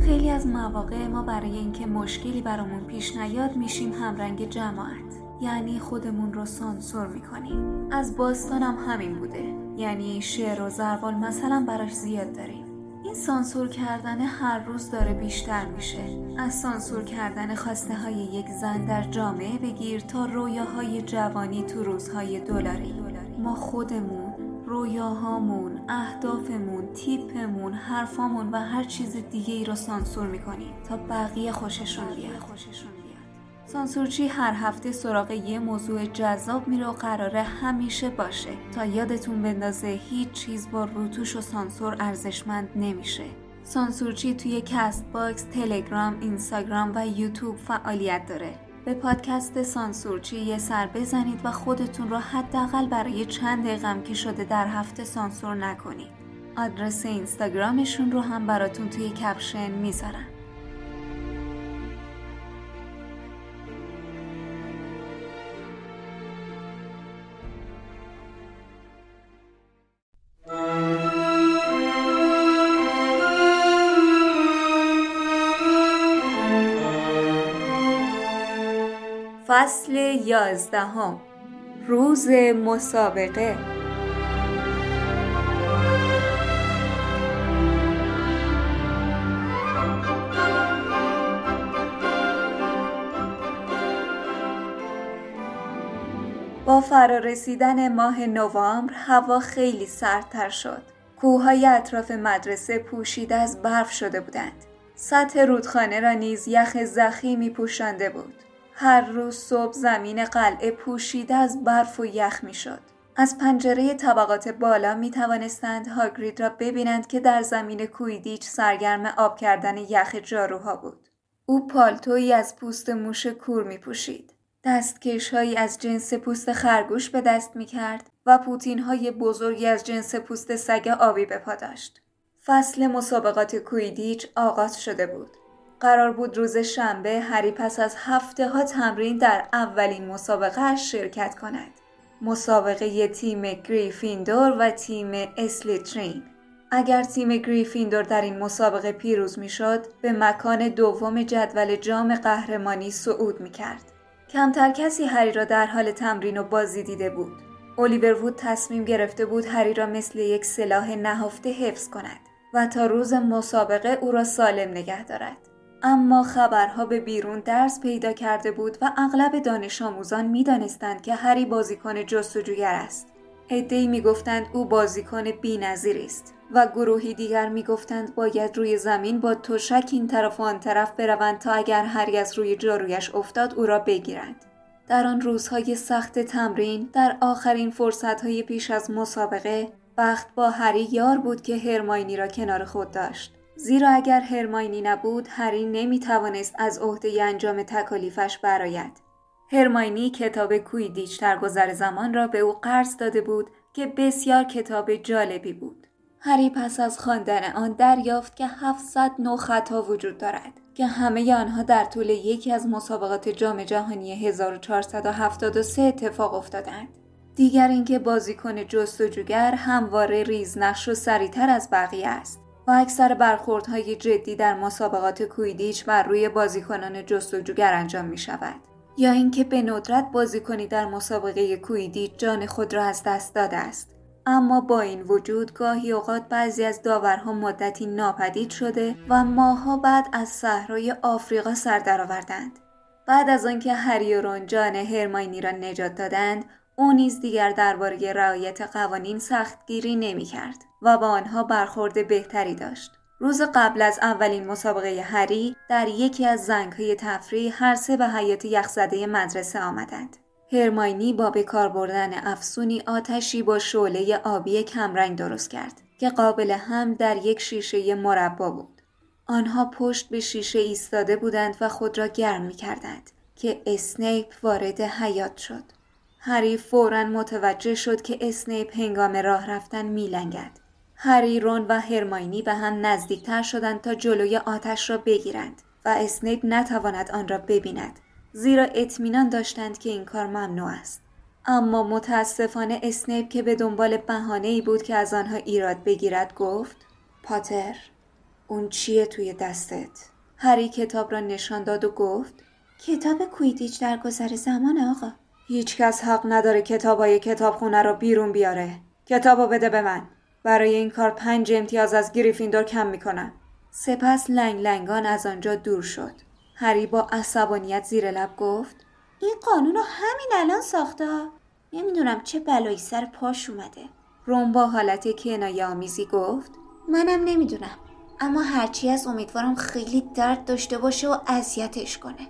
خیلی از مواقع ما برای اینکه مشکلی برامون پیش نیاد میشیم همرنگ جماعت. یعنی خودمون رو سانسور می‌کنیم. از باستان هم همین بوده. یعنی شعر و زربال مثلا براش زیاد داریم. این سانسور کردن هر روز داره بیشتر میشه. از سانسور کردن خواسته های یک زن در جامعه بگیر تا رویاهای جوانی تو روزهای دلاری. ما خودمون رویاهامون اهدافمون تیپمون حرفامون و هر چیز دیگه ای رو سانسور می‌کنیم تا بقیه خوششون بیاد. سانسورچی هر هفته سراغ یه موضوع جذاب میره و قراره همیشه باشه تا یادتون بندازه هیچ چیز با روتوش و سانسور ارزشمند نمیشه. سانسورچی توی Castbox، تلگرام، اینستاگرام و یوتیوب فعالیت داره. به پادکست سانسورچی یه سر بزنید و خودتون رو حداقل برای چند دقیقم که شده در هفته سانسور نکنید. آدرس اینستاگرامشون رو هم براتون توی caption می‌ذارم. فصل یازدهم روز مسابقه با فرارسیدن ماه نوامبر هوا خیلی سردتر شد. کوههای اطراف مدرسه پوشیده از برف شده بودند. سطح رودخانه را نیز یخ زخیمی پوشانده بود. هر روز صبح زمین قلعه پوشیده از برف و یخ می‌شد. از پنجره طبقات بالا می توانستند هاگرید را ببینند که در زمین کویدیچ سرگرم آب کردن یخ جاروها بود. او پالتویی از پوست موش کور می پوشید. دستکشهایی از جنس پوست خرگوش به دست می کرد و پوتین های بزرگی از جنس پوست سگ آبی به پا داشت. فصل مسابقات کویدیچ آغاز شده بود. قرار بود روز شنبه هری پس از هفته ها تمرین در اولین مسابقه شرکت کند. مسابقه تیم گریفیندور و تیم اسلیترین. اگر تیم گریفیندور در این مسابقه پیروز می‌شد به مکان دوم جدول جام قهرمانی صعود می کرد. کمتر کسی هری را در حال تمرین و بازی دیده بود. الیور وود تصمیم گرفته بود هری را مثل یک سلاح نهفته حفظ کند و تا روز مسابقه او را سالم نگه دارد. اما خبرها به بیرون درس پیدا کرده بود و اغلب دانش آموزان می دانستند که هری بازیکن جستجوگر است. عدهای می‌گفتند او بازیکن بینظیری است و گروهی دیگر می‌گفتند باید روی زمین با تشک این طرف و آن طرف بروند تا اگر هری از روی جارویش افتاد او را بگیرند. در آن روزهای سخت تمرین در آخرین فرصتهای پیش از مسابقه بخت با هری یار بود که هرماینی را کنار خود داشت. زیرا اگر هرماینی نبود هری نمی توانست از عهده انجام تکالیفش برآید. هرماینی کتاب کویدیچ در گذر زمان را به او قرض داده بود که بسیار کتاب جالبی بود. هری پس از خواندن آن دریافت که 700 نو خطا وجود دارد که همه آنها در طول یکی از مسابقات جام جهانی 1473 اتفاق افتادند. دیگر اینکه بازیکن جستجوگر همواره ریزنقش و سریعتر از بقیه است. و اکثر برخوردهای جدی در مسابقات کویدیچ بر روی بازیکنان جستجوگر انجام می شود. یا اینکه به ندرت بازیکنی در مسابقه کویدیچ جان خود را از دست داده است. اما با این وجود گاهی اوقات بعضی از داورها مدتی ناپدید شده و ماها بعد از صحرای آفریقا سر درآوردند. بعد از آنکه هری جان هرماینی را نجات دادند او نیز دیگر درباره رعایت قوانین سختگیری نمی‌کرد و با آنها برخورد بهتری داشت. روز قبل از اولین مسابقه هری در یکی از زنگهای تفریح هر سه به حیات یخزده مدرسه آمدند. هرماینی با به بردن افسونی آتشی با شعله آبی کمرنگ درست کرد که قابل هم در یک شیشه مربا بود. آنها پشت به شیشه ایستاده بودند و خود را گرم می کردند که اسنیپ وارد حیاط شد. هری فورا متوجه شد که اسنیپ هنگام راه رفتن میلنگد. هری رون و هرماینی به هم نزدیکتر شدند تا جلوی آتش را بگیرند و اسنیپ نتواند آن را ببیند زیرا اطمینان داشتند که این کار ممنوع است. اما متاسفانه اسنیپ که به دنبال بهانه ای بود که از آنها ایراد بگیرد گفت پاتر اون چیه توی دستت؟ هری کتاب را نشان داد و گفت کتاب کویدیچ در گذر زمان آقا هیچکس حق نداره کتابای کتابخونه رو بیرون بیاره. کتابو بده به من. برای این کار پنج امتیاز از گریفیندور کم می‌کنم. سپس لنگ لنگان از آنجا دور شد. هری با عصبانیت زیر لب گفت این قانون رو همین الان ساخته. نمی‌دونم چه بلایی سر پاش اومده. روم با حالت کنایه آمیزی گفت منم نمی‌دونم. اما هرچی از امیدوارم خیلی درد داشته باشه و اذیتش کنه.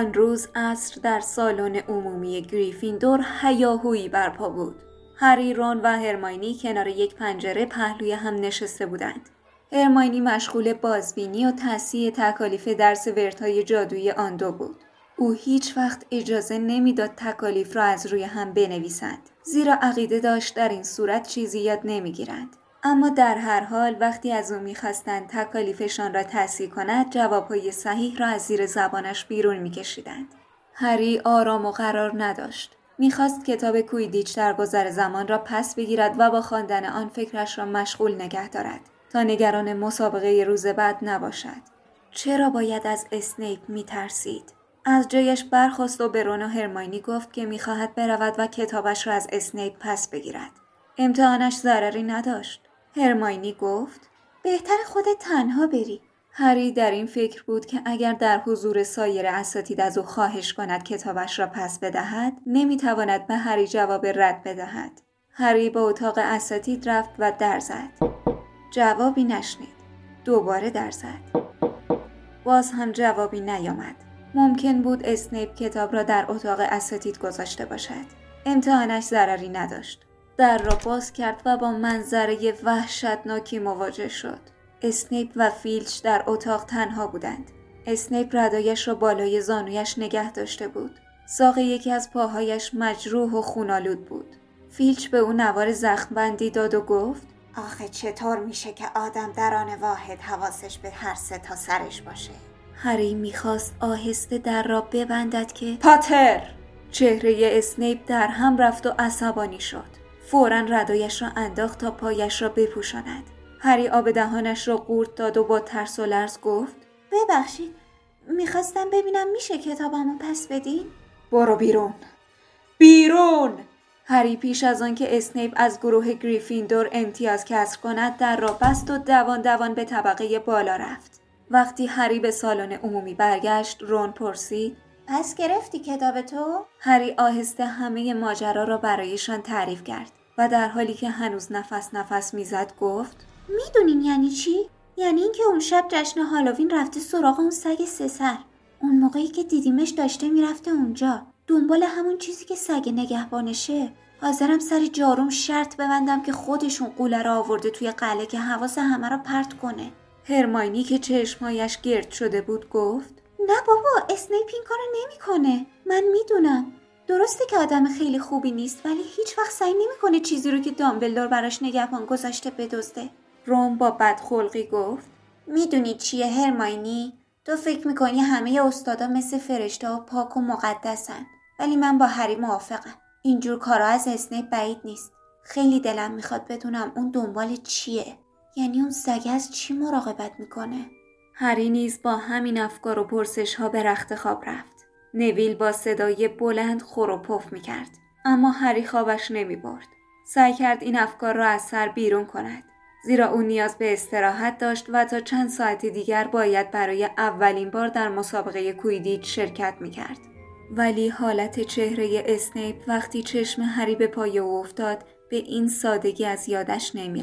آن روز عصر در سالن عمومی گریفیندور هیاهویی برپا بود. هری، رون و هرماینی کنار یک پنجره پهلوی هم نشسته بودند. هرماینی مشغول بازبینی و تصحیح تکالیف درس ورتای جادویی آن دو بود. او هیچ وقت اجازه نمی‌داد تکالیف را از روی هم بنویسند زیرا عقیده داشت در این صورت چیزی یاد نمی‌گیرند اما در هر حال وقتی از او می‌خواستند تکالیفشان را تصحیح کند جوابهای صحیح را از زیر زبانش بیرون میکشیدند. هری آرام و قرار نداشت. می‌خواست کتاب کویدیچ در گذر زمان را پس بگیرد و با خواندن آن فکرش را مشغول نگه دارد تا نگران مسابقه روز بعد نباشد. چرا باید از اسنیپ میترسید؟ از جایش برخواست و به رون و هرماینی گفت که می‌خواهد برود و کتابش را از اسنیپ پس بگیرد. امتحانش ضرری نداشت. هرماینی گفت بهتر خودت تنها بری. هری در این فکر بود که اگر در حضور سایر اساتید از او خواهش کند کتابش را پس بدهد نمی‌تواند به هری جواب رد بدهد. هری به اتاق اساتید رفت و در زد. جوابی نشنید. دوباره در زد. باز هم جوابی نیامد. ممکن بود اسنیپ کتاب را در اتاق اساتید گذاشته باشد. امتحانش ضرری نداشت. در را باز کرد و با منظره وحشتناکی مواجه شد. اسنیپ و فیلچ در اتاق تنها بودند. اسنیپ ردایش را بالای زانویش نگه داشته بود. ساق یکی از پاهایش مجروح و خون‌آلود بود. فیلچ به او نوار زخم بندی داد و گفت آخه چطور میشه که آدم در آن واحد حواسش به هر سه تا سرش باشه؟ هری می‌خواست آهسته در را ببندد که پاتر چهره اسنیپ در هم رفت و عصبانی شد. فورا ردایش را انداخت تا پایش را بپوشاند. هری آب دهانش را قورت داد و با ترس و لرز گفت ببخشید می‌خواستم ببینم میشه کتابمو پس بدین؟ برو بیرون. بیرون! هری پیش از آنکه اسنیپ از گروه گریفیندور امتیاز کسر کند در را بست و دوان دوان به طبقه بالا رفت. وقتی هری به سالن عمومی برگشت رون پرسید پس گرفتی کتاب تو؟ هری آهسته همه ماجرا را برایشان تعریف کرد. و در حالی که هنوز نفس نفس می‌زد گفت می‌دونین یعنی چی؟ یعنی اینکه اون شب جشن هالووین رفته سراغ اون سگ سه سر. اون موقعی که دیدیمش داشته می‌رفته اونجا. دنبال همون چیزی که سگ نگهبانشه. حاضرم سر جاروم شرط ببندم که خودشون قوله را آورده توی قله که حواس همه را پرت کنه. هرماینی که چشمایش گرد شده بود گفت نه بابا اسنیپ این کارو نمی‌کنه. من می‌دونم. درسته که آدم خیلی خوبی نیست ولی هیچ وقت سعی نمی‌کنه چیزی رو که دامبلدور براش نگهبان گذاشته بدزده. روم با بدخلقی گفت می‌دونی چیه هرماینی؟ تو فکر می‌کنی همه استادا مثل فرشته و پاک و مقدسن ولی من با هری موافقم. اینجور کارا از اسنیپ بعید نیست. خیلی دلم می‌خواد بدونم اون دنبال چیه. یعنی اون سگه از چی مراقبت می‌کنه؟ هری نیز با همین افکار و پرسش ها به رخت خواب رفت. نویل با صدای بلند خور و پف می کرد. اما هری خوابش نمی برد. سعی کرد این افکار را از سر بیرون کند. زیرا او نیاز به استراحت داشت و تا چند ساعت دیگر باید برای اولین بار در مسابقه کویدیچ شرکت می کرد. ولی حالت چهره اسنیپ وقتی چشم هری به پای او افتاد به این سادگی از یادش نمی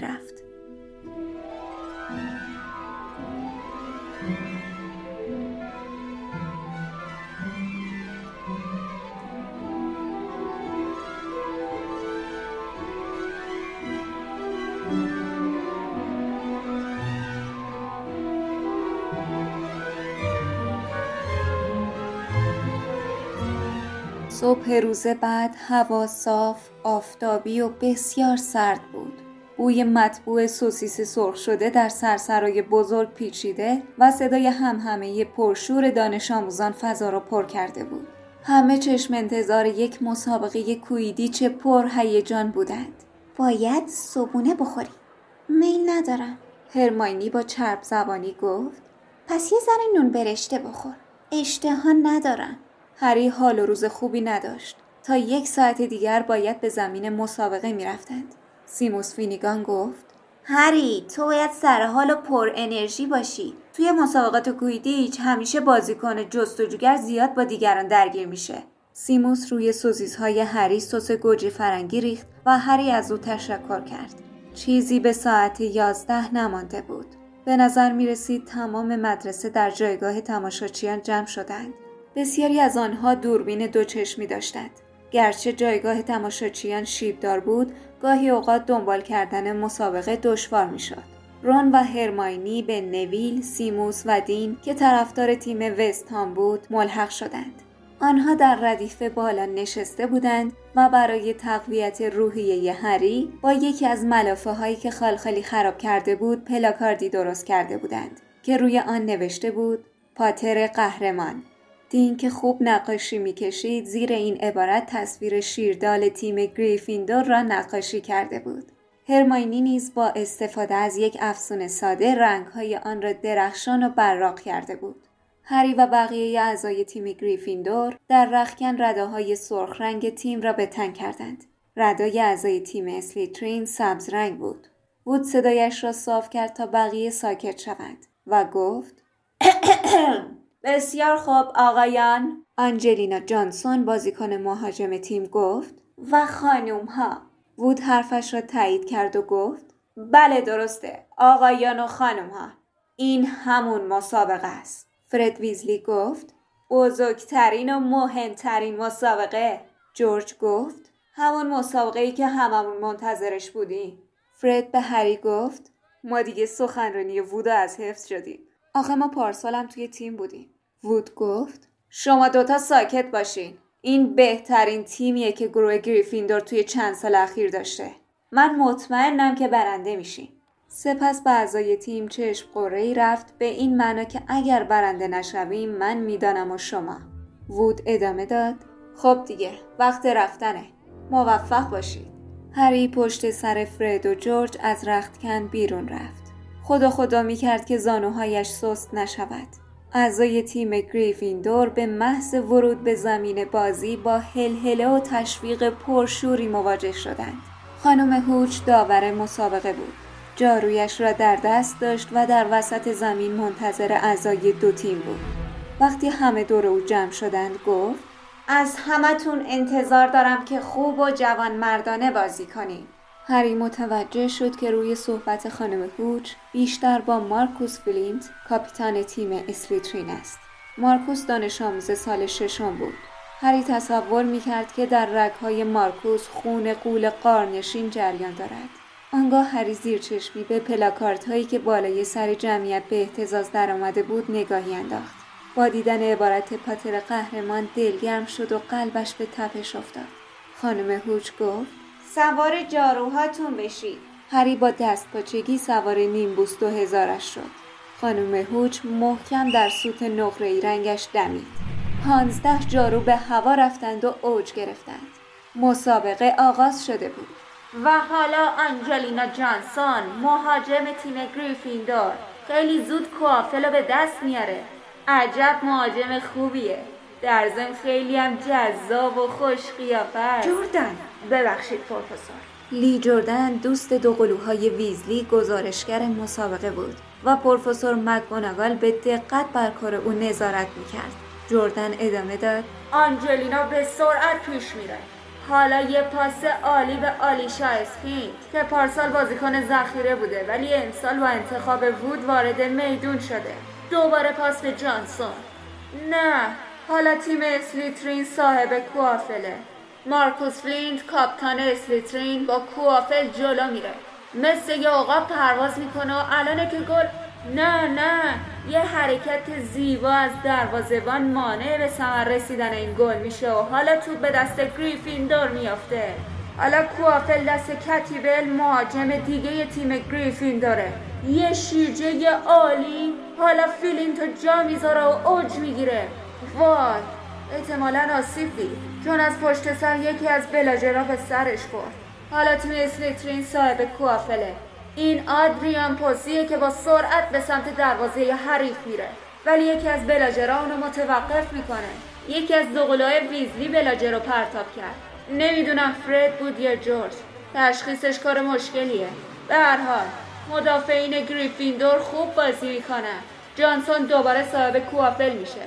صبح روز بعد هوا صاف، آفتابی و بسیار سرد بود. بوی مطبوع سوسیس سرخ شده در سرسرای بزرگ پیچیده و صدای همهمه پرشور دانش آموزان فضا را پر کرده بود. همه چشم انتظار یک مسابقه کویدیچ پر هیجان بودند. باید صبونه بخوری. میل ندارم. هرماینی با چرب زبانی گفت پس یه ذره نون برشته بخور. اشتها ندارم. هری حال و روز خوبی نداشت. تا یک ساعت دیگر باید به زمین مسابقه می رفتند. سیموس فینیگان گفت هری تو باید سر حال و پر انرژی باشی. توی مسابقات کویدیچ همیشه بازیکن جستجوگر زیاد با دیگران درگیر میشه. سیموس روی های هری سس گوجه فرنگی ریخت و هری از او تشکر کرد. چیزی به ساعت یازده نمانده بود. به نظر می رسید تمام مدرسه در جایگاه تماشاچیان جمع شدند. بسیاری از آنها دوربین دو چشمی داشتند. گرچه جایگاه تماشاچیان شیبدار بود گاهی اوقات دنبال کردن مسابقه دشوار می‌شد. رون و هرماینی به نویل، سیموس و دین که طرفدار تیم وست هام بود ملحق شدند. آنها در ردیف بالا نشسته بودند و برای تقویت روحیه هری با یکی از ملافه هایی که خالخالی خراب کرده بود پلاکاردی درست کرده بودند که روی آن نوشته بود پاتر قهرمان. دین که خوب نقاشی می‌کشید زیر این عبارت تصویر شیردال تیم گریفیندور را نقاشی کرده بود. هرماینی نیز با استفاده از یک افسون ساده رنگهای آن را درخشان و براق کرده بود. هری و بقیه اعضای تیم گریفیندور در رخکن رده های سرخ رنگ تیم را به تن کردند. ردای اعضای تیم اسلیترین سبز رنگ بود. بود صدایش را صاف کرد تا بقیه ساکت شوند و گفت بسیار خوب آقایان. آنجلینا جانسون بازیکن مهاجم تیم گفت. و خانوم ها وود حرفش را تایید کرد و گفت. بله درسته. آقایان و خانم ها این همون مسابقه است. فرد ویزلی گفت. بزرگترین و مهمترین مسابقه. جورج گفت. همون مسابقه ای که هممون منتظرش بودیم. فرد به هری گفت. ما دیگه سخنرانی وودو از حفظ شدیم. آخه ما پارسالم توی تیم بودیم. وود گفت شما دوتا ساکت باشین. این بهترین تیمیه که گروه گریفیندور توی چند سال اخیر داشته. من مطمئنم که برنده میشین. سپس به اعضای تیم چشم قره ای رفت به این معنا که اگر برنده نشویم من می‌دانم و شما. وود ادامه داد خب دیگه وقت رفتنه. موفق باشید. هری پشت سر فرد و جورج از رختکن بیرون رفت. خدا خدا می کرد که زانوهایش سست نشود. اعضای تیم گریفیندور به محض ورود به زمین بازی با هلهله و تشویق پرشوری مواجه شدند. خانم هوچ داور مسابقه بود. جارویش را در دست داشت و در وسط زمین منتظر اعضای دو تیم بود. وقتی همه دور او جمع شدند گفت از همتون انتظار دارم که خوب و جوان مردانه بازی کنین. هری متوجه شد که روی صحبت خانم هوچ بیشتر با مارکوس فلینت کاپیتان تیم اسلیترین است. مارکوس دانش آموز سال ششم بود. هری تصور می کرد که در رگهای مارکوس خون غول قارنشین جریان دارد. آنگاه هری زیر چشمی به پلاکارد هایی که بالای سر جمعیت به اهتزاز درآمده بود نگاهی انداخت. با دیدن عبارت پاتر قهرمان دلگرم شد و قلبش به تپش افتاد. خانم هوچ گفت سوار جاروهاتون بشید. هری با دست پاچگی سوار نیمبوس دو هزارش شد. خانم هوچ محکم در سوت نقره رنگش دمید. پانزده جارو به هوا رفتند و اوج گرفتند. مسابقه آغاز شده بود. و حالا آنجلینا جانسون مهاجم تیم گریفیندور خیلی زود کوافل به دست میاره. عجب مهاجم خوبیه. در ضمن خیلی هم جذاب و خوش قیافه جوردن ببخشید پروفسور. لی جردن دوست دو قلوهای ویزلی گزارشگر مسابقه بود و پروفسور مکگوناگال به دقت بر کار او نظارت می‌کرد. جردن ادامه داد. آنجلینا به سرعت پیش میره حالا یه پاس عالی به آلیشیا اسپینت که پارسال بازیکن ذخیره بوده ولی امسال با انتخاب وود وارد میدون شده. دوباره پاس به جانسون. نه حالا تیم اسلیترین صاحب کوافله. مارکوس فلینت کاپیتان اسلیترین با کوافل جلو میره. مثل یه آقا پرواز می‌کنه و الانه که گل نه نه یه حرکت زیبا از دروازه‌بان مانع به ثمر رسیدن این گل میشه و حالا توپ به دست گریفیندور میافته. حالا کوافل دست کتی بل مهاجم دیگه تیم گریفیندوره یه شیرجه عالی حالا فلینتو جا می‌ذاره و اوج می‌گیره. وای. احتمالا آسیب دید. چون از پشت سر یکی از بلاجرا به سرش خورد حالا تیم اسلیترین صاحب کوافله. این آدریان پوسیه که با سرعت به سمت دروازه حریف میره. ولی یکی از بلاجرا اونو متوقف می‌کنه. یکی از دوقلوهای ویزلی بلاجر پرتاب کرد. نمی‌دونم فرد بود یا جورج. تشخیصش کار مشکلیه. به هر حال مدافعین گریفیندور خوب بازی می‌کنن. جانسون دوباره صاحب کوافل میشه.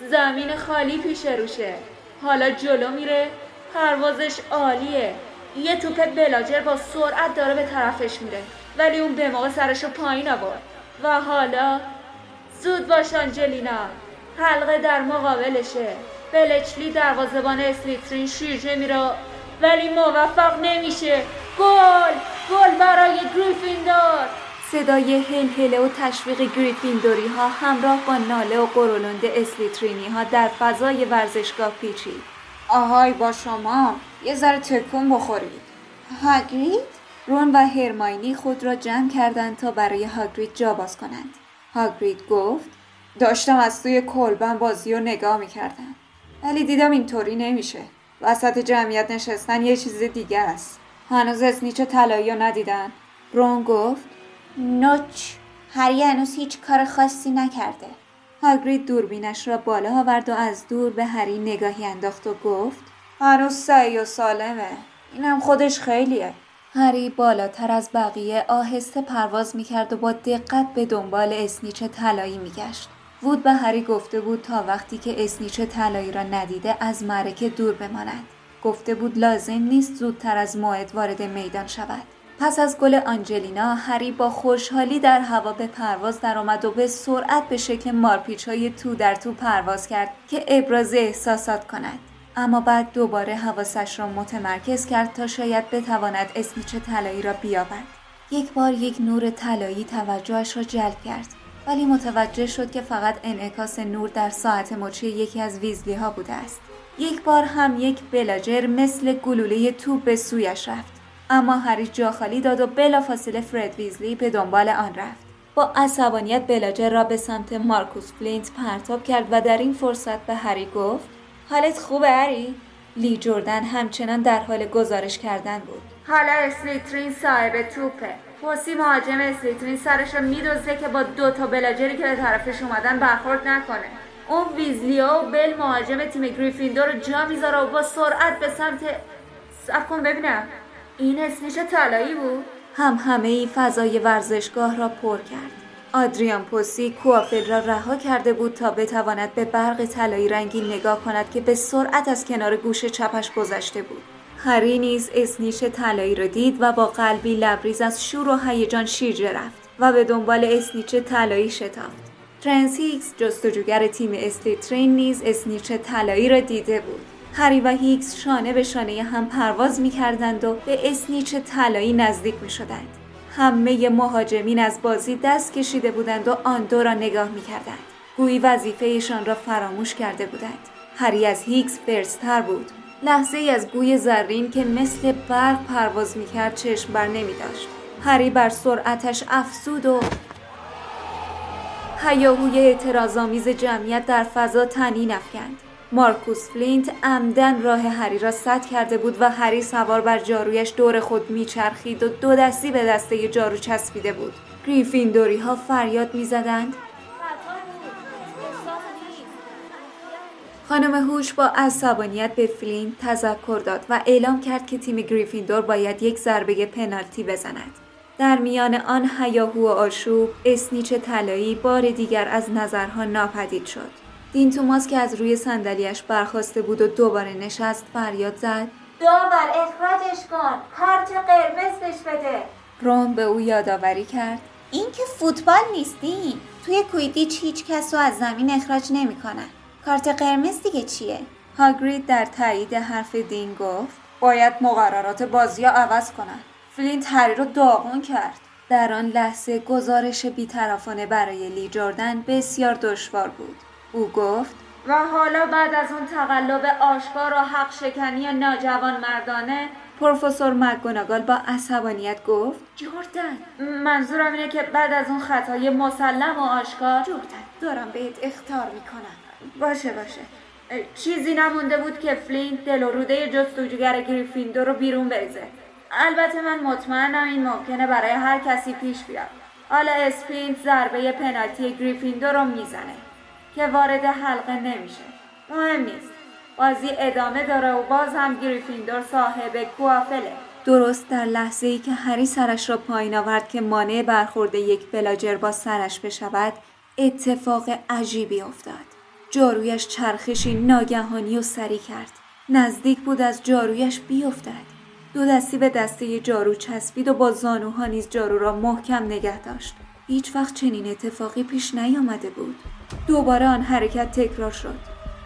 زمین خالی پیش روشه. حالا جلو میره. پروازش عالیه. یه توپ بلاجر با سرعت داره به طرفش میره. ولی اون به موقع سرشو پایین آورد. و حالا زود باش آنجلینا. حلقه در مقابلشه. بلچلی دروازبان اسلیترین شیرجه میره. ولی موفق نمیشه. گل! گل برای گریفیندور! صدای هلهله و تشویق گریفیندوری ها همراه با ناله و قرولند اسلیترینی ها در فضای ورزشگاه پیچید. آهای با شما یه ذره تکون بخورید. هاگرید رون و هرماینی خود را جمع کردند تا برای هاگرید جا باز کنند. هاگرید گفت داشتم از توی کلبن بازی رو نگاه می‌کردم. ولی دیدم اینطوری نمیشه. وسط جمعیت نشستن یه چیز دیگه است. هنوز اسنیچ طلایی رو ندیدن. رون گفت نوچ. هری هنوز هیچ کار خاصی نکرده. هاگرید دوربینش را بالا آورد و از دور به هری نگاهی انداخت و گفت هنوز سعی و سالمه. اینم خودش خیلیه. هری بالاتر از بقیه آهسته پرواز می‌کرد و با دقت به دنبال اسنیچ طلایی میگشت. وود به هری گفته بود تا وقتی که اسنیچ طلایی را ندیده از معرکه دور بماند. گفته بود لازم نیست زودتر از موعد وارد میدان شود. پس از گل آنجلینا هری با خوشحالی در هوا به پرواز درآمد و به سرعت به شکل مارپیچ های تو در تو پرواز کرد که ابراز احساسات کند. اما بعد دوباره حواسش را متمرکز کرد تا شاید بتواند اسنیچ طلایی را بیابد. یک بار یک نور طلایی توجهش را جلب کرد. ولی متوجه شد که فقط انعکاس نور در ساعت مچی یکی از ویزلی ها بوده است. یک بار هم یک بلاجر مثل گلوله توپ به سویش رفت. اما هری جا خالی داد و بلافاصله فرد ویزلی به دنبال آن رفت. با عصبانیت بلاجر را به سمت مارکوس فلینت پرتاب کرد و در این فرصت به هری گفت حالت خوبه هری؟ لی جردن همچنان در حال گزارش کردن بود. حالا اسلیترین صاحب توپه. پوسی مهاجم اسلیترین سرش رو میدوزه که با دو تا بلاجری که به طرفش اومدن برخورد نکنه. اون ویزلیا و بل مهاجم تیم گریفیندور رو جا می‌ذاره و با سرعت به سمت صف کن ببینم. این اسمیش طلایی بود؟ هم همه ای فضای ورزشگاه را پر کرد. آدریان پوسی کوافل را رها کرده بود تا بتواند به برق طلایی رنگی نگاه کند که به سرعت از کنار گوش چپش گذشته بود. هری نیز اسنیچ طلایی را دید و با قلبی لبریز از شور و هیجان شیرجه رفت و به دنبال اسنیچ طلایی شتافت. ترنس هیکس جستجوگر تیم اسلیترین نیز اسنیچ طلایی را دیده بود. هری و هیکس شانه به شانه هم پرواز می کردند و به اسنیچ طلایی نزدیک می شدند. همه مهاجمین از بازی دست کشیده بودند و آن دو را نگاه می کردند. گویی وظیفهشان را فراموش کرده بودند. هری از هیکس فرزتر بود. لحظه ای از گوی زرین که مثل برق پرواز می کرد چشم بر نمی داشت. هری بر سرعتش افزود و هیاهوی اعتراضآمیز جمعیت در فضا طنین افکند. مارکوس فلینت عمداً راه هری را سد کرده بود و هری سوار بر جارویش دور خود میچرخید و دو دستی به دسته جارو چسبیده بود گریفیندوری ها فریاد می‌زدند خانم هوش با عصبانیت به فلین تذکر داد و اعلام کرد که تیم گریفیندور باید یک ضربه پنالتی بزند. در میان آن هیاهو و آشوب اسنیچ طلایی بار دیگر از نظرها ناپدید شد. دین توماس که از روی صندلیاش برخواسته بود و دوباره نشست فریاد زد. داور اخراجش کن. کارت قرمز بهش بده. رون به او یادآوری کرد. این که فوتبال نیستی. توی کویدیچ هیچ کس رو از زمین اخراج نمی‌کنن کارت قرمز دیگه چیه؟ هاگرید در تایید حرف دین گفت. باید مقررات بازی ها عوض کنن فلینت هری رو داغون کرد. در آن لحظه گزارش بیطرفانه برای لی جردن بسیار دشوار بود. او گفت و حالا بعد از اون تقلب آشکار و حق شکنی ناجوان مردانه پروفسور مکگوناگال با عصبانیت گفت جوردن منظورم اینه که بعد از اون خطای مسلم و آشکار جوردن دارم بهت اخطار می‌کنم. باشه باشه. چیزی نمونده بود که فلینت دل و روده جستجوگر گریفیندور رو بیرون بریزه. البته من مطمئنم این ممکنه برای هر کسی پیش بیاد. حالا اسپینت ضربه پنالتی گریفیندور رو می‌زنه. که وارد حلقه نمیشه. مهم نیست. بازی ادامه داره و باز هم گریفیندور صاحب کوافله. درست در لحظه ای که هری سرش را پایین آورد که مانع برخورد یک بلاجر با سرش بشود اتفاق عجیبی افتاد. جارویش چرخشی ناگهانی و سری کرد. نزدیک بود از جارویش بیفتد. دو دستی به دسته جارو چسبید و با زانوها نیز جارو را محکم نگه داشت. هیچ وقت چنین اتفاقی پیش نیامده بود. دوباره آن حرکت تکرار شد.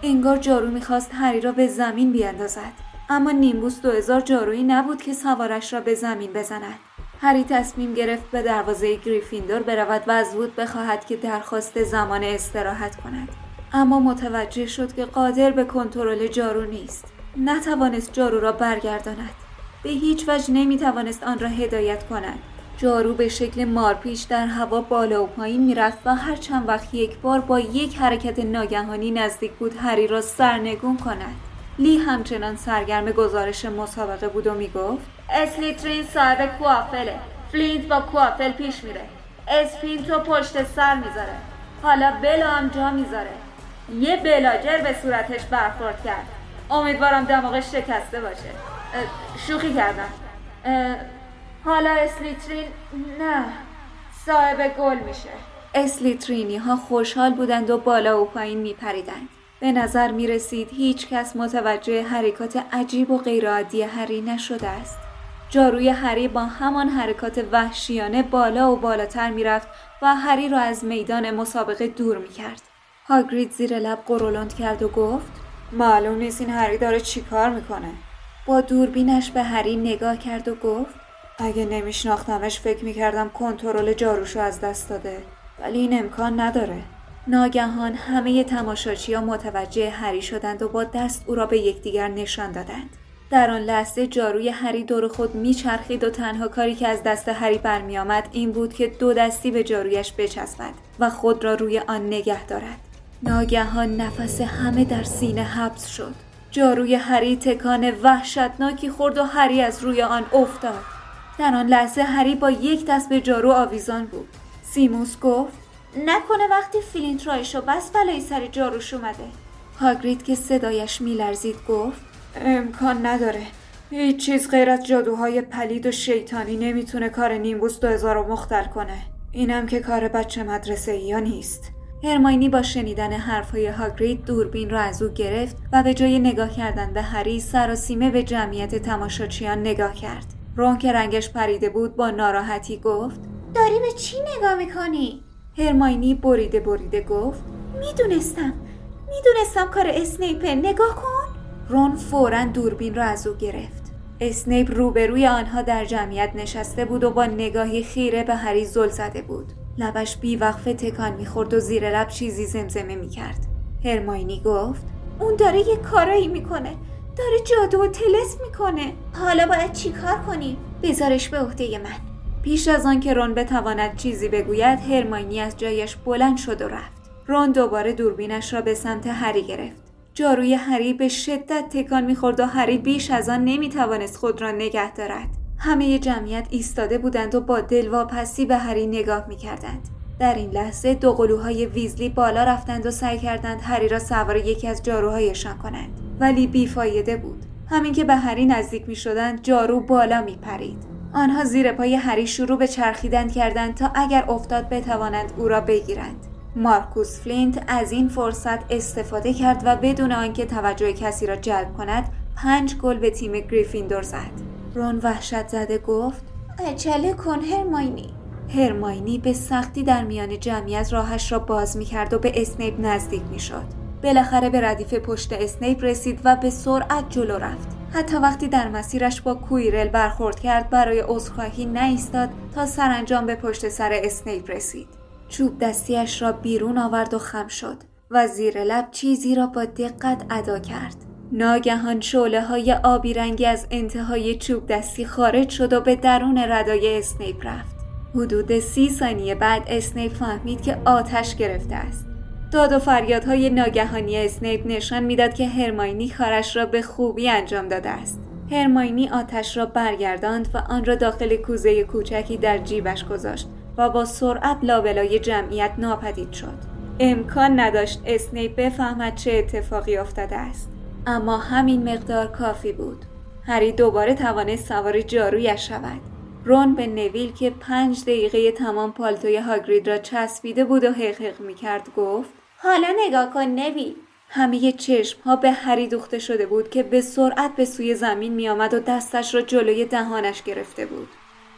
انگار جارو می‌خواست هری را به زمین بیاندازد. اما نیمبوس دو هزار جارویی نبود که سوارش را به زمین بزند. هری تصمیم گرفت به دروازه گریفیندور برود و از وود بخواهد که درخواست زمان استراحت کند. اما متوجه شد که قادر به کنترل جارو نیست. نتوانست جارو را برگرداند. به هیچ وجه نمی توانست آن را هدایت کند. جارو به شکل مارپیش در هوا بالا و پایین می‌رفت و هر چند وقت یک بار با یک حرکت ناگهانی نزدیک بود هری را سرنگون کند. لی همچنان سرگرم گزارش مسابقه بود و می‌گفت اسلیترین صاحب کوافله. فلینت با کوافل پیش میره. اسپینتو پشت سر می‌ذاره. حالا بل هم جا می‌ذاره. یه بلاجر به صورتش برخورد کرد. امیدوارم دماغش شکسته باشه. شوخی کردم. حالا اسلیترین نه صاحب گل میشه اسلیترینی ها خوشحال بودند و بالا و پایین میپریدند به نظر می رسید هیچ کس متوجه حرکات عجیب و غیرعادی هری نشده است. جاروی هری با همان حرکات وحشیانه بالا و بالاتر می‌رفت و هری را از میدان مسابقه دور می کرد. هاگرید زیر لب قرولند کرد و گفت معلوم نیست این هری داره چیکار می‌کنه. با دوربینش به هری نگاه کرد و گفت اگه نمیشناختمش فکر می‌کردم کنترل جاروشو از دست داده. ولی این امکان نداره. ناگهان همه تماشاچی ها متوجه هری شدند و با دست او را به یکدیگر نشان دادند. در آن لحظه جاروی هری دور خود میچرخید و تنها کاری که از دست هری برمیآمد این بود که دو دستی به جارویش بچسبد و خود را روی آن نگه دارد. ناگهان نفس همه در سینه حبس شد. جاروی هری تکان وحشتناکی خورد و هری از روی آن افتاد. در آن لحظه هری با یک دست به جارو آویزان بود. سیموس گفت نکنه وقتی فلینت راهشو بست بلایی سر جاروش اومده. هاگرید که صدایش میلرزید گفت امکان نداره. هیچ چیز غیر از جادوهای پلید و شیطانی نمی‌تونه کار نیمبوس دو هزار رو مختل کنه. اینم که کار بچه مدرسه‌ایا نیست. هرماینی با شنیدن حرفهای هاگرید دوربین را از او گرفت و به جای نگاه کردن به هری سراسیمه به جمعیت تماشاچیان نگاه کرد. رون که رنگش پریده بود با ناراحتی گفت داری به چی نگاه می‌کنی؟ هرماینی بریده بریده گفت می‌دونستم می‌دونستم کار اسنیپه نگاه کن. رون فورا دوربین را از او گرفت. اسنیپ روبروی آنها در جمعیت نشسته بود و با نگاهی خیره به هری زل زده بود. لبش بیوقفه تکان می‌خورد و زیر لب چیزی زمزمه می‌کرد. هرماینی گفت اون داره یه کارایی می‌کنه. داره جادو و تلس می‌کنه. حالا باید چیکار کنیم؟ بذارش به عهده من. پیش از آن که رون بتواند چیزی بگوید هرماینی از جایش بلند شد و رفت. رون دوباره دوربینش را به سمت هری گرفت. جاروی هری به شدت تکان می‌خورد و هری بیش از آن نمی‌توانست خود را نگه دارد. همه جمعیت ایستاده بودند و با دلواپسی به هری نگاه می‌کردند. در این لحظه دو قلوهای ویزلی بالا رفتند و سعی کردند هری را سوار یکی از جاروهایشان کنند. ولی بیفایده بود همین که به هری نزدیک می شدند جارو بالا می پرید. آنها زیر پای هری شروع به چرخیدن کردند تا اگر افتاد بتوانند او را بگیرند مارکوس فلینت از این فرصت استفاده کرد و بدون آنکه توجه کسی را جلب کند پنج گل به تیم گریفیندور زد رون وحشت زده گفت عجله کن هرماینی هرماینی به سختی در میان جمعیت راهش را باز می کرد و به اسنیپ نزدیک می شد. بالاخره به ردیف پشت اسنیپ رسید و به سرعت جلو رفت. حتی وقتی در مسیرش با کویرل برخورد کرد برای عذرخواهی نایستاد تا سرانجام به پشت سر اسنیپ رسید. چوب دستیش را بیرون آورد و خم شد و زیر لب چیزی را با دقت ادا کرد. ناگهان شعله های آبی رنگی از انتهای چوب دستی خارج شد و به درون ردای اسنیپ رفت. حدود سی ثانیه بعد اسنیپ فهمید که آتش گرفته است. داد و فریادهای ناگهانی اسنیپ نشان می‌داد که هرماینی کارش را به خوبی انجام داده است. هرماینی آتش را برگرداند و آن را داخل کوزه کوچکی در جیبش گذاشت و با سرعت لابلای جمعیت ناپدید شد. امکان نداشت اسنیپ بفهمد چه اتفاقی افتاده است. اما همین مقدار کافی بود. هری دوباره توانست سوار جارویش شود. رون به نویل که پنج دقیقه تمام پالتوی هاگرید را چسبیده بود و حقیق می کرد گفت حالا نگاه کن نویل همه چشم ها به هری دوخته شده بود که به سرعت به سوی زمین می آمد و دستش را جلوی دهانش گرفته بود.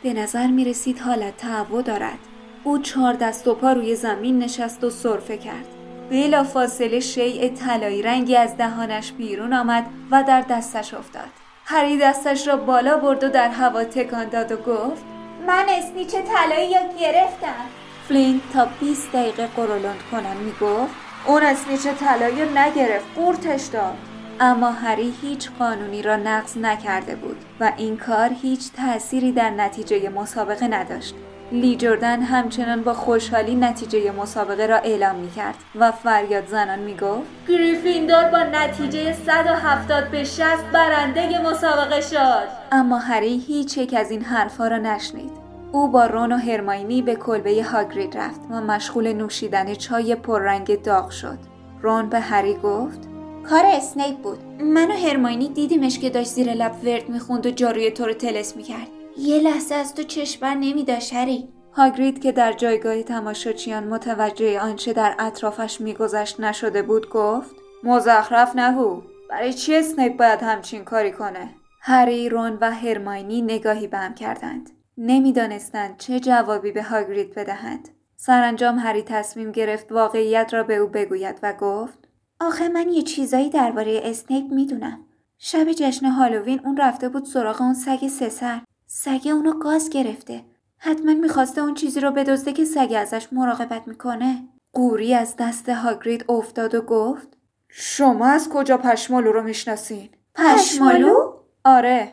به نظر می رسید حالت تهوع دارد. او چهار دست و پا روی زمین نشست و صرفه کرد. بلا فاصله شیء طلایی رنگی از دهانش بیرون آمد و در دستش افتاد. هری دستش را بالا برد و در هوا تکان داد و گفت من اسنیچ طلایی یا گرفتم فلینت تا 20 دقیقه قرولند کنن می‌گفت. اون اسنیچ طلایی رو نگرفت قورتش داد. اما هری هیچ قانونی را نقض نکرده بود و این کار هیچ تأثیری در نتیجه مسابقه نداشت. لی جردن همچنان با خوشحالی نتیجه مسابقه را اعلام می کرد و فریاد زنان می گفت گریفیندور با نتیجه 170 به 60 برنده مسابقه شد. اما هری هیچ یک از این حرفها را نشنید. او با رون و هرماینی به کلبه هاگرید رفت و مشغول نوشیدن چای پررنگ داغ شد. رون به هری گفت کار اسنیپ بود. من و هرماینی دیدیمش که داشت زیر لب ورد می‌خوند و جاروی تو رو تلس می‌کرد. یه لحظه از تو چشم نمی داشت هری. هاگرید که در جایگاه تماشاچیان متوجه آنچه در اطرافش میگذشت نشده بود گفت مزخرف نگو. برای چی اسنیپ باید همچین کاری کنه؟ هری رون و هرماینی نگاهی به هم کردند. نمی‌دانستند چه جوابی به هاگرید بدهند. سرانجام هری تصمیم گرفت واقعیت را به او بگوید و گفت آخه من یه چیزایی درباره اسنیپ می‌دونم. شب جشن هالووین اون رفته بود سراغ اون سگ سه سگ اونو گاز گرفته. حتما می‌خواسته اون چیزی رو بدزده که سگ ازش مراقبت می‌کنه. قوری از دست هاگرید افتاد و گفت شما از کجا پشمالو رو می‌شناسین؟ پشمالو؟ آره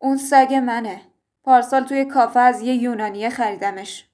اون سگ منه. پارسال توی کافه از یه یونانیه خریدمش.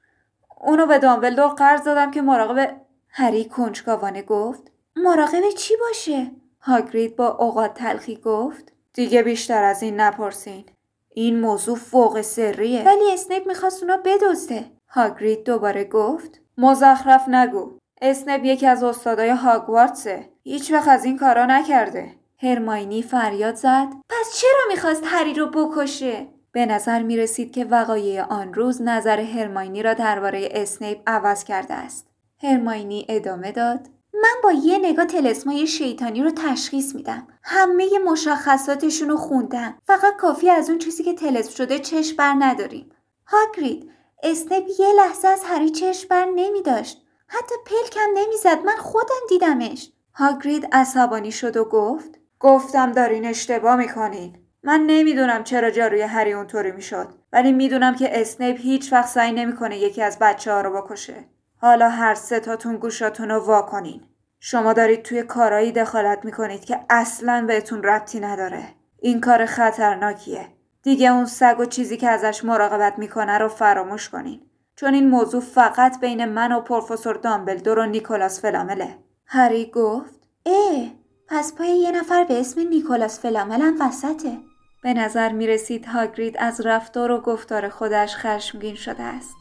اونو به دامبلدور قرض دادم که مراقب هری کنجکاوانه گفت مراقب چی باشه؟ هاگرید با اوقات تلخی گفت دیگه بیشتر از این نپرسین. این موضوع فوق سریه. ولی اسنیپ می‌خواست اونا بدزده. هاگرید دوباره گفت مزخرف نگو. اسنپ یکی از استادای هاگوارتسه. هیچ وقت از این کارا نکرده. هرماینی فریاد زد پس چرا می‌خواست هری رو بکشه؟ به نظر می رسید که وقایع آن روز نظر هرماینی را درباره اسنیپ عوض کرده است. هرماینی ادامه داد. من با یه نگاه تلسمای شیطانی رو تشخیص میدم. همه مشخصاتشون رو خوندم. فقط کافیه از اون چیزی که تلسم شده چشم بر نداریم. هاگرید اسنیپ یه لحظه از هری چشم بر نمی داشت حتی پلکم نمی‌زد. من خودم دیدمش. هاگرید عصبانی شد و گفت گفتم دارین اشتباه می‌کنین. من نمی‌دونم چرا جاروی هری اونطوری می‌شد ولی می‌دونم که اسنیپ هیچ وقت سعی نمی‌کنه یکی از بچه ها رو بکشه. حالا هر ستاتون گوشاتون رو وا کنین. شما دارید توی کارایی دخالت می‌کنید که اصلا بهتون ربطی نداره. این کار خطرناکیه. دیگه اون سگ و چیزی که ازش مراقبت می‌کنه رو فراموش کنین. چون این موضوع فقط بین من و پروفسور دامبلدور و نیکولاس فلامله. هری گفت اه پس پای یه نفر به اسم نیکولاس فلامل هم وسطه. به نظر می رسید هاگرید از رفتار و گفتار خودش خشمگین شده است.